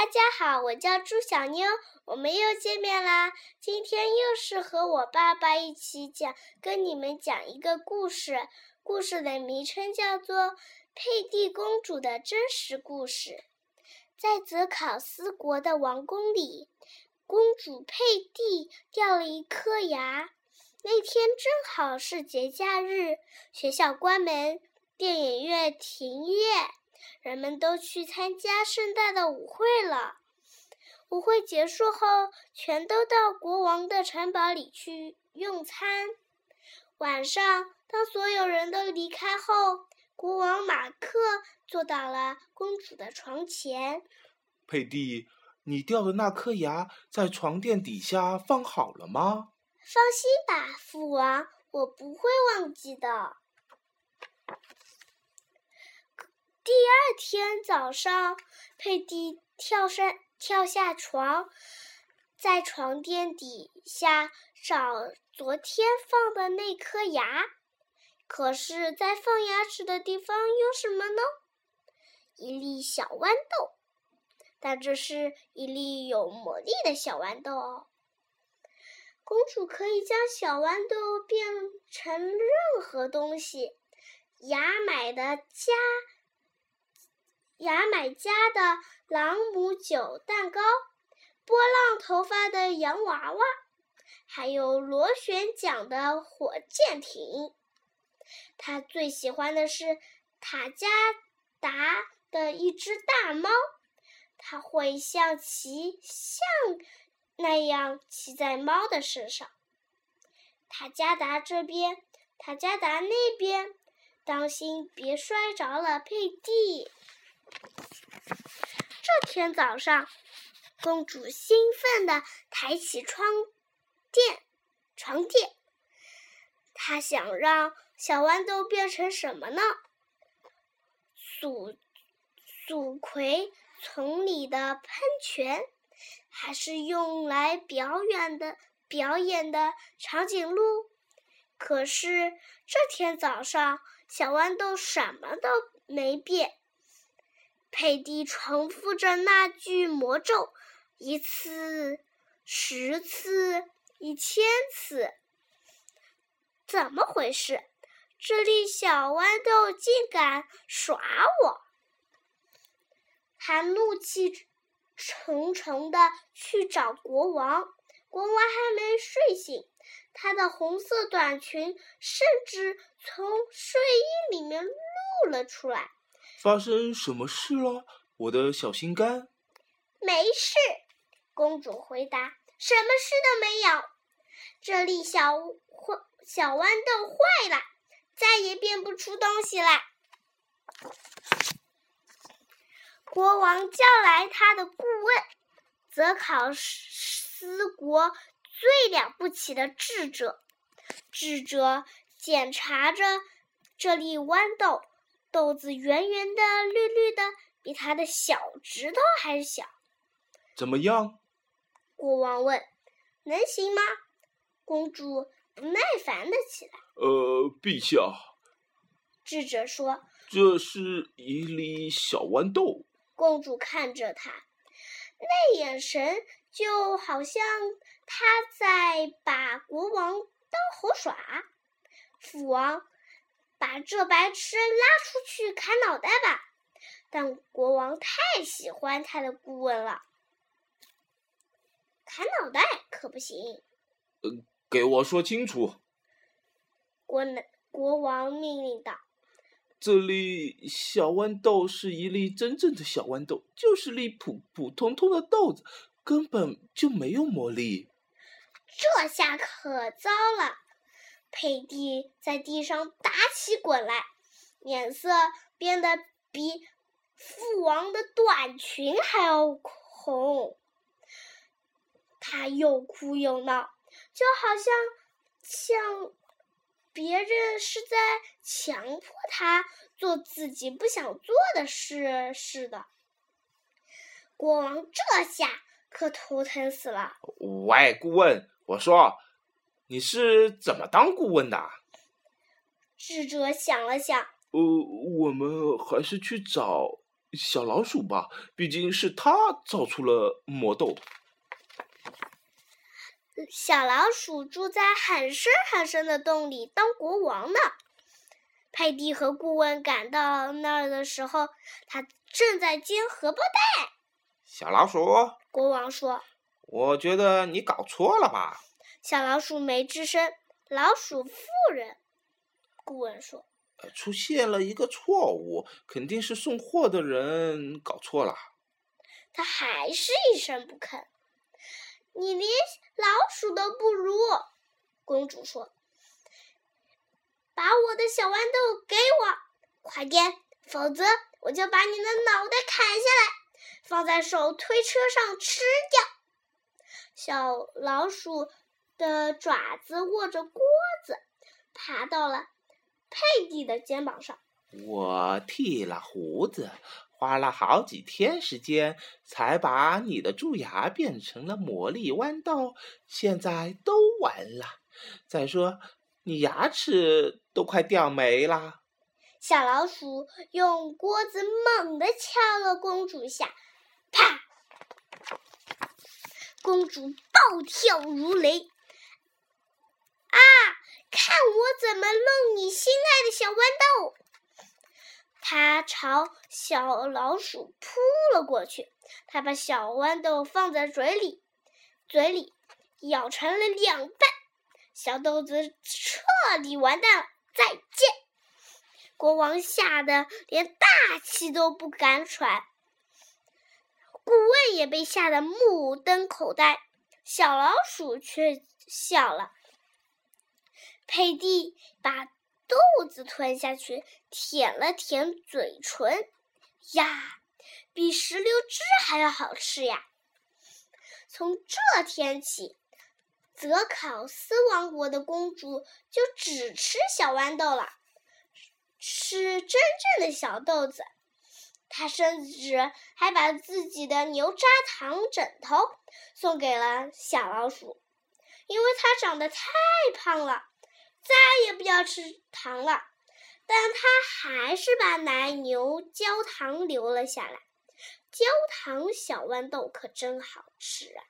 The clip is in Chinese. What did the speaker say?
大家好，我叫朱小妞，我们又见面啦。今天又是和我爸爸一起讲，跟你们讲一个故事。故事的名称叫做《佩蒂公主的真实故事》。在泽考斯国的王宫里，公主佩蒂掉了一颗牙。那天正好是节假日，学校关门，电影院停业。人们都去参加盛大的舞会了。舞会结束后，全都到国王的城堡里去用餐。晚上，当所有人都离开后，国王马克坐到了公主的床前。佩蒂，你掉的那颗牙在床垫底下放好了吗？放心吧，父王，我不会忘记的。第二天早上，佩蒂跳上跳下床，在床垫底下找昨天放的那颗牙。可是，在放牙齿的地方有什么呢？一粒小豌豆，但这是一粒有魔力的小豌豆哦。公主可以将小豌豆变成任何东西，牙买的家。牙买加的朗姆酒蛋糕，波浪头发的洋娃娃，还有螺旋桨的火箭艇。他最喜欢的是塔加达的一只大猫，它会像骑象那样骑在猫的身上。塔加达这边，塔加达那边，当心别摔着了，佩蒂。这天早上，公主兴奋地抬起床垫，床垫。她想让小豌豆变成什么呢？鼠鼠葵丛里的喷泉，还是用来表演的表演的长颈鹿？可是这天早上，小豌豆什么都没变。佩蒂重复着那句魔咒，一次、十次、一千次。怎么回事？这粒小豌豆竟敢耍我！他怒气沉沉的去找国王。国王还没睡醒，他的红色短裙甚至从睡衣里面露了出来。发生什么事了，我的小心肝？没事，公主回答。什么事都没有。这粒小小豌豆坏了，再也变不出东西来。国王叫来他的顾问，泽考斯国最了不起的智者。智者检查着这粒豌豆。豆子圆圆的、绿绿的，比他的小指头还小。怎么样？国王问。能行吗？公主不耐烦的起来。呃，陛下。智者说：“这是一粒小豌豆。”公主看着他，那眼神就好像他在把国王当猴耍。父王。把这白痴拉出去砍脑袋吧！但国王太喜欢他的顾问了，砍脑袋可不行。呃，给我说清楚。国国王命令道：“这粒小豌豆是一粒真正的小豌豆，就是粒普普通通的豆子，根本就没有魔力。”这下可糟了。佩蒂在地上打起滚来，脸色变得比父王的短裙还要红。他又哭又闹，就好像像别人是在强迫他做自己不想做的事似的。国王这下可头疼死了。喂，顾问，我说。你是怎么当顾问的？智者想了想，呃，我们还是去找小老鼠吧，毕竟是他造出了魔豆。小老鼠住在很深很深的洞里当国王呢。佩蒂和顾问赶到那儿的时候，他正在煎荷包蛋。小老鼠，国王说：“我觉得你搞错了吧？”小老鼠没吱声。老鼠夫人，顾问说：“出现了一个错误，肯定是送货的人搞错了。”他还是一声不吭。你连老鼠都不如，公主说：“把我的小豌豆给我，快点，否则我就把你的脑袋砍下来，放在手推车上吃掉。”小老鼠的爪子握着锅子，爬到了佩蒂的肩膀上。我剃了胡子。花了好几天时间，才把你的蛀牙变成了魔力豌豆，现在都完了。再说，你牙齿都快掉没了。小老鼠用锅子猛地敲了公主一下，啪！公主暴跳如雷。啊！看我怎么弄你心爱的小豌豆！他朝小老鼠扑了过去，他把小豌豆放在嘴里，嘴里咬成了两半，小豆子彻底完蛋了。再见！国王吓得连大气都不敢喘，顾问也被吓得目瞪口呆，小老鼠却笑了。佩蒂把。豆子吞下去，舔了舔嘴唇，呀，比石榴汁还要好吃呀！从这天起，泽考斯王国的公主就只吃小豌豆了，吃真正的小豆子。她甚至还把自己的牛轧糖枕头送给了小老鼠，因为它长得太胖了。再也不要吃糖了，但他还是把奶牛焦糖留了下来。焦糖小豌豆可真好吃啊！